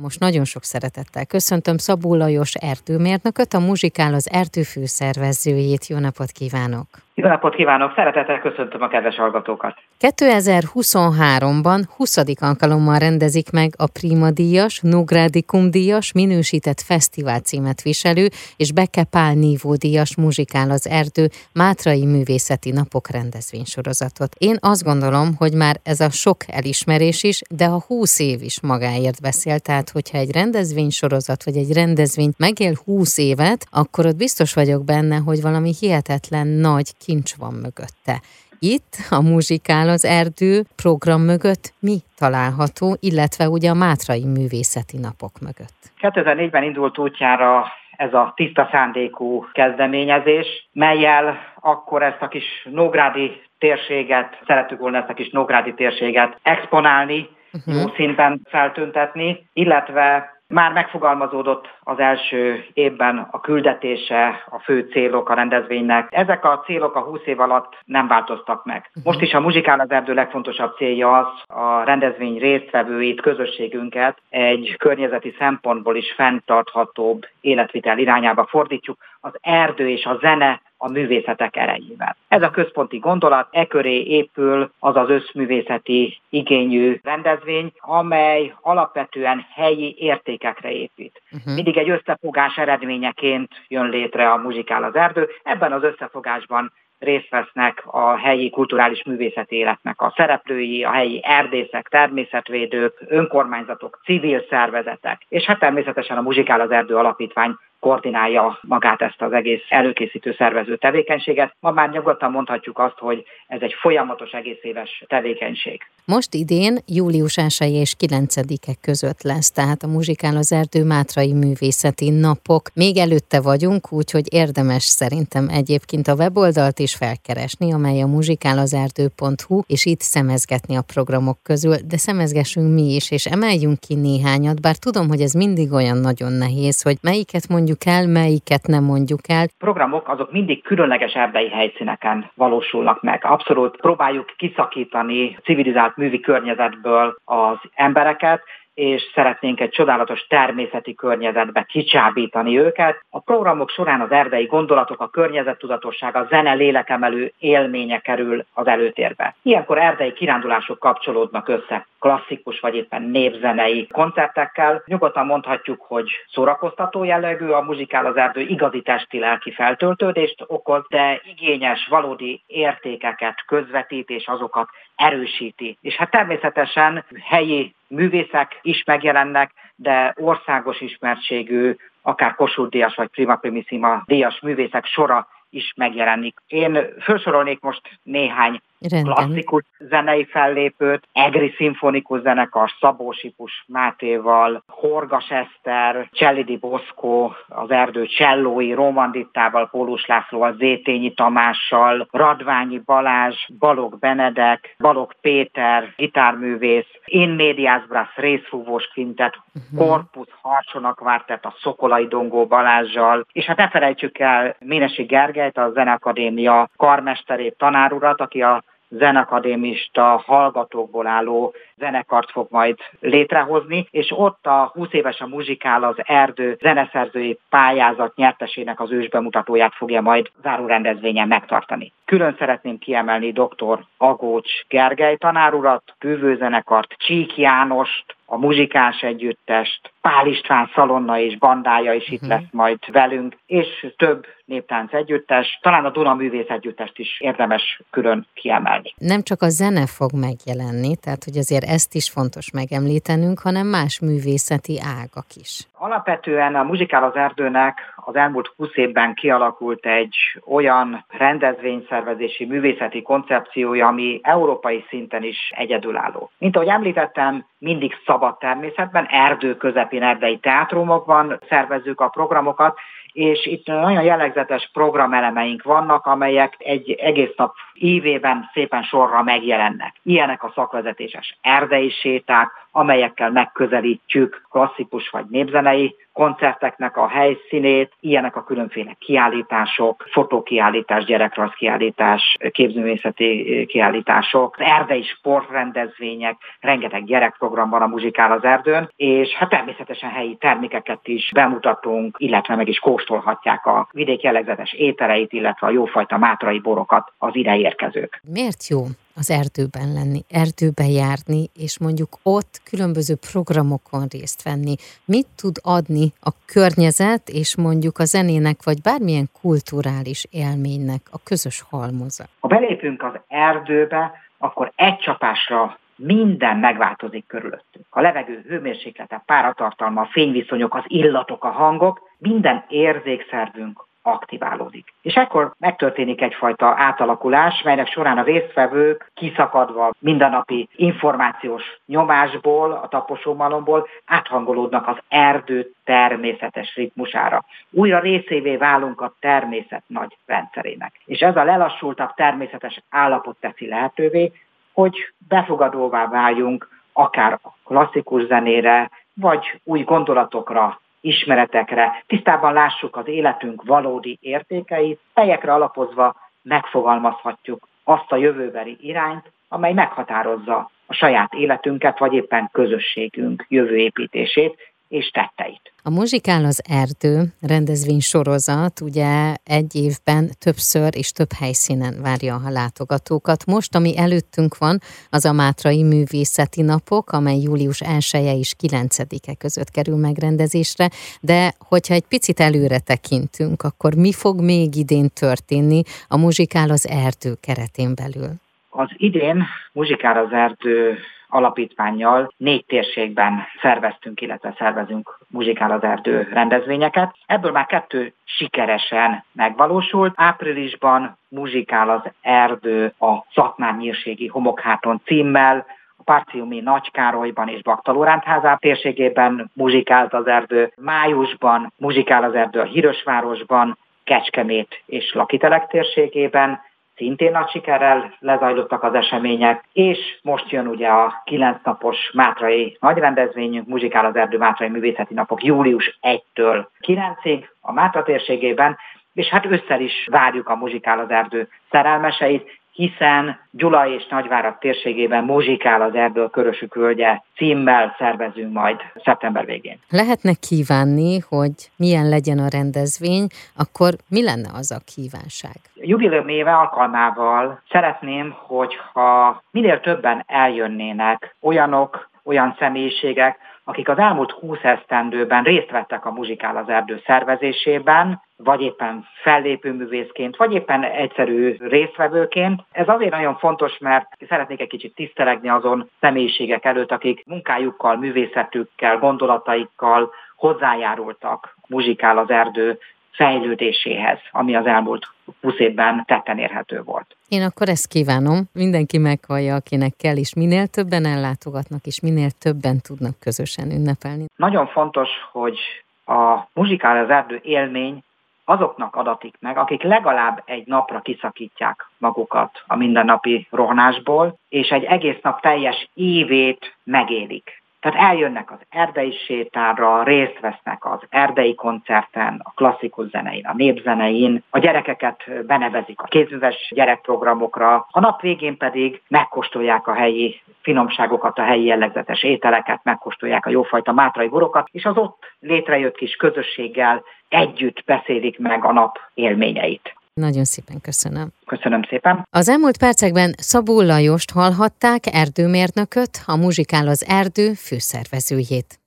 Most nagyon sok szeretettel köszöntöm Szabó Lajos erdőmérnököt, a Muzsikál az erdő főszervezőjét. Jó napot kívánok! Jó napot kívánok! Szeretettel köszöntöm a kedves hallgatókat! 2023-ban 20. alkalommal rendezik meg a Prima díjas, Nográdikum díjas, minősített fesztivál címet viselő és Beke Pál Nívó díjas Muzsikál az erdő Mátrai Művészeti Napok rendezvénysorozatot. Én azt gondolom, hogy már ez a sok elismerés is, de a 20 év is magáért beszél, tehát hogyha egy rendezvénysorozat vagy egy rendezvény megél 20 évet, akkor ott biztos vagyok benne, hogy valami hihetetlen nagy kincs van mögötte. Itt a Muzsikál az erdő program mögött mi található, illetve ugye a Mátrai Művészeti Napok mögött? 2004-ben indult útjára ez a tiszta szándékú kezdeményezés, melyel akkor ezt a kis Nógrádi térséget, szerettük volna ezt a kis Nógrádi térséget exponálni, uh-huh. jó szinten feltüntetni, illetve már megfogalmazódott az első évben a küldetése, a fő célok a rendezvénynek. Ezek a célok a 20 év alatt nem változtak meg. Mhm. Most is a Muzsikál az Erdő legfontosabb célja az, a rendezvény résztvevőit, közösségünket egy környezeti szempontból is fenntarthatóbb életvitel irányába fordítjuk. Az erdő és a zene a művészetek erejével. Ez a központi gondolat, e köré épül az az összművészeti igényű rendezvény, amely alapvetően helyi értékekre épít. Uh-huh. Mindig egy összefogás eredményeként jön létre a muzsikál az erdő. Ebben az összefogásban részt vesznek a helyi kulturális művészeti életnek a szereplői, a helyi erdészek, természetvédők, önkormányzatok, civil szervezetek, és hát természetesen a Muzsikál az Erdő Alapítvány koordinálja magát ezt az egész előkészítő szervező tevékenységet. Ma már nyugodtan mondhatjuk azt, hogy ez egy folyamatos egész éves tevékenység. Most idén július 1 és 9-e között lesz, tehát a Muzsikál az Erdő Mátrai Művészeti Napok. Még előtte vagyunk, úgyhogy érdemes szerintem egyébként a weboldalt is felkeresni, amely a muzsikálazerdő.hu, és itt szemezgetni a programok közül, de szemezgessünk mi is, és emeljünk ki néhányat, bár tudom, hogy ez mindig olyan nagyon nehéz, hogy melyiket mondjuk mondjuk el, melyiket nem mondjuk el. Programok azok mindig különleges erdei helyszíneken valósulnak meg. Abszolút próbáljuk kiszakítani civilizált művi környezetből az embereket, és szeretnénk egy csodálatos természeti környezetbe kicsábítani őket. A programok során az erdei gondolatok, a környezettudatosság, a zene lélekemelő élménye kerül az előtérbe. Ilyenkor erdei kirándulások kapcsolódnak össze klasszikus vagy éppen népzenei koncertekkel. Nyugodtan mondhatjuk, hogy szórakoztató jellegű, a muzsikál az erdő igazi testi-lelki feltöltődést okoz, de igényes, valódi értékeket közvetít és azokat erősíti. És hát természetesen helyi művészek is megjelennek, de országos ismertségű, akár Kossuth Díjas vagy Prima Primissima díjas művészek sora is megjelenik. Én felsorolnék most néhány Rendben. klasszikus zenei fellépőt, Egri Szimfonikus Zenekar, Szabó Sipus Mátéval, Horgas Eszter, Csellidi Boszkó, az erdő Csellói, Romandittával, Pólus Lászlóval, Zétényi Tamással, Radványi Balázs, Balog Benedek, Balog Péter, gitárművész, In Medias Brass részfúvós kvintet, uh-huh. Korpus Harcsonak vártett a Szokolai Dongó Balázsjal, és hát ne felejtsük el Ménesi Gergelyt, a Zeneakadémia karmesterét, tanárurat, aki a zenekadémista hallgatókból álló zenekart fog majd létrehozni, és ott a 20 éves a muzsikál az erdő zeneszerzői pályázat nyertesének az ősbemutatóját fogja majd záró rendezvényen megtartani. Külön szeretném kiemelni dr. Agócs Gergely tanárurat, bűvőzenekart, Csík Jánost, a muzsikás együttest, Pál István szalonna és bandája is itt uh-huh. lesz majd velünk, és több néptánc együttes, talán a Duna Művész Együttest is érdemes külön kiemelni. Nem csak a zene fog megjelenni, tehát hogy azért ezt is fontos megemlítenünk, hanem más művészeti ágak is. Alapvetően a Muzsikál az Erdőnek az elmúlt 20 évben kialakult egy olyan rendezvényszervezési művészeti koncepciója, ami európai szinten is egyedülálló. Mint ahogy említettem, mindig szabad természetben, erdő közepén erdei teátrumokban szervezzük a programokat, és itt nagyon jellegzetes programelemeink vannak, amelyek egy egész nap évében szépen sorra megjelennek. Ilyenek a szakvezetéses erdei séták, amelyekkel megközelítjük klasszikus vagy népzenei koncerteknek a helyszínét, ilyenek a különféle kiállítások, fotókiállítás, gyerekrajzkiállítás, képzőművészeti kiállítások, erdei sportrendezvények, rengeteg gyerekprogram van a Muzsikál az erdőn, és hát természetesen helyi termékeket is bemutatunk, illetve meg is kóstolhatják a vidék jellegzetes ételeit, illetve a jófajta mátrai borokat az ide érkezők. Miért jó az erdőben lenni, erdőben járni, és mondjuk ott különböző programokon részt venni. Mit tud adni a környezet, és mondjuk a zenének, vagy bármilyen kulturális élménynek a közös halmoza? Ha belépünk az erdőbe, akkor egy csapásra minden megváltozik körülöttünk. A levegő hőmérséklete, páratartalma, a fényviszonyok, az illatok, a hangok, minden érzékszervünk aktiválódik. És ekkor megtörténik egyfajta átalakulás, melynek során a résztvevők kiszakadva mindennapi információs nyomásból, a taposómalomból áthangolódnak az erdő természetes ritmusára. Újra részévé válunk a természet nagy rendszerének. És ez a lelassultabb természetes állapot teszi lehetővé, hogy befogadóvá váljunk akár a klasszikus zenére, vagy új gondolatokra, ismeretekre, tisztában lássuk az életünk valódi értékeit, melyekre alapozva megfogalmazhatjuk azt a jövőbeli irányt, amely meghatározza a saját életünket, vagy éppen közösségünk jövőépítését, és tetteit. A Muzsikál az erdő rendezvény sorozat ugye egy évben többször és több helyszínen várja a látogatókat. Most, ami előttünk van, az a Mátrai Művészeti Napok, amely július 1 -e és 9-e között kerül megrendezésre, de hogyha egy picit előre tekintünk, akkor mi fog még idén történni a Muzsikál az erdő keretén belül? Az idén Muzsikál az erdő alapítványjal négy térségben szerveztünk, illetve szervezünk Muzsikál az erdő rendezvényeket. Ebből már kettő sikeresen megvalósult. Áprilisban Muzsikál az erdő a Szatmár nyírségi homokháton címmel, a Párciumi Nagykárolyban és Baktalórándházá térségében muzsikált az erdő. Májusban muzsikál az erdő a Hírösvárosban, Kecskemét és Lakitelek térségében, szintén nagy sikerrel lezajlottak az események, és most jön ugye a kilenc napos Mátrai nagyrendezvényünk, Muzsikál az Erdő Mátrai Művészeti Napok július 1-től 9-ig a Mátra térségében, és hát össze is várjuk a Muzsikál az Erdő szerelmeseit, hiszen Gyula és Nagyvárad térségében Muzsikál az erdő Körösük völgye címmel szervezünk majd szeptember végén. Lehetne kívánni, hogy milyen legyen a rendezvény, akkor mi lenne az a kívánság? Jubileum éve alkalmával szeretném, hogyha minél többen eljönnének olyanok, olyan személyiségek, akik az elmúlt 20 esztendőben részt vettek a Muzsikál az Erdő szervezésében, vagy éppen fellépőművészként, vagy éppen egyszerű résztvevőként. Ez azért nagyon fontos, mert szeretnék egy kicsit tisztelegni azon személyiségek előtt, akik munkájukkal, művészetükkel, gondolataikkal hozzájárultak Muzsikál az Erdő fejlődéséhez, ami az elmúlt 20 évben tetten érhető volt. Én akkor ezt kívánom, mindenki meghallja, akinek kell, és minél többen ellátogatnak, és minél többen tudnak közösen ünnepelni. Nagyon fontos, hogy a muzsikál az erdő élmény azoknak adatik meg, akik legalább egy napra kiszakítják magukat a mindennapi rohanásból, és egy egész nap teljes évét megélik. Tehát eljönnek az erdei sétára, részt vesznek az erdei koncerten, a klasszikus zenein, a népzenein, a gyerekeket benevezik a kézműves gyerekprogramokra, a nap végén pedig megkóstolják a helyi finomságokat, a helyi jellegzetes ételeket, megkóstolják a jófajta mátrai borokat, és az ott létrejött kis közösséggel együtt beszélik meg a nap élményeit. Nagyon szépen köszönöm. Köszönöm szépen. Az elmúlt percekben Szabó Lajost hallhatták, erdőmérnököt, a Muzsikál az erdő főszervezőjét.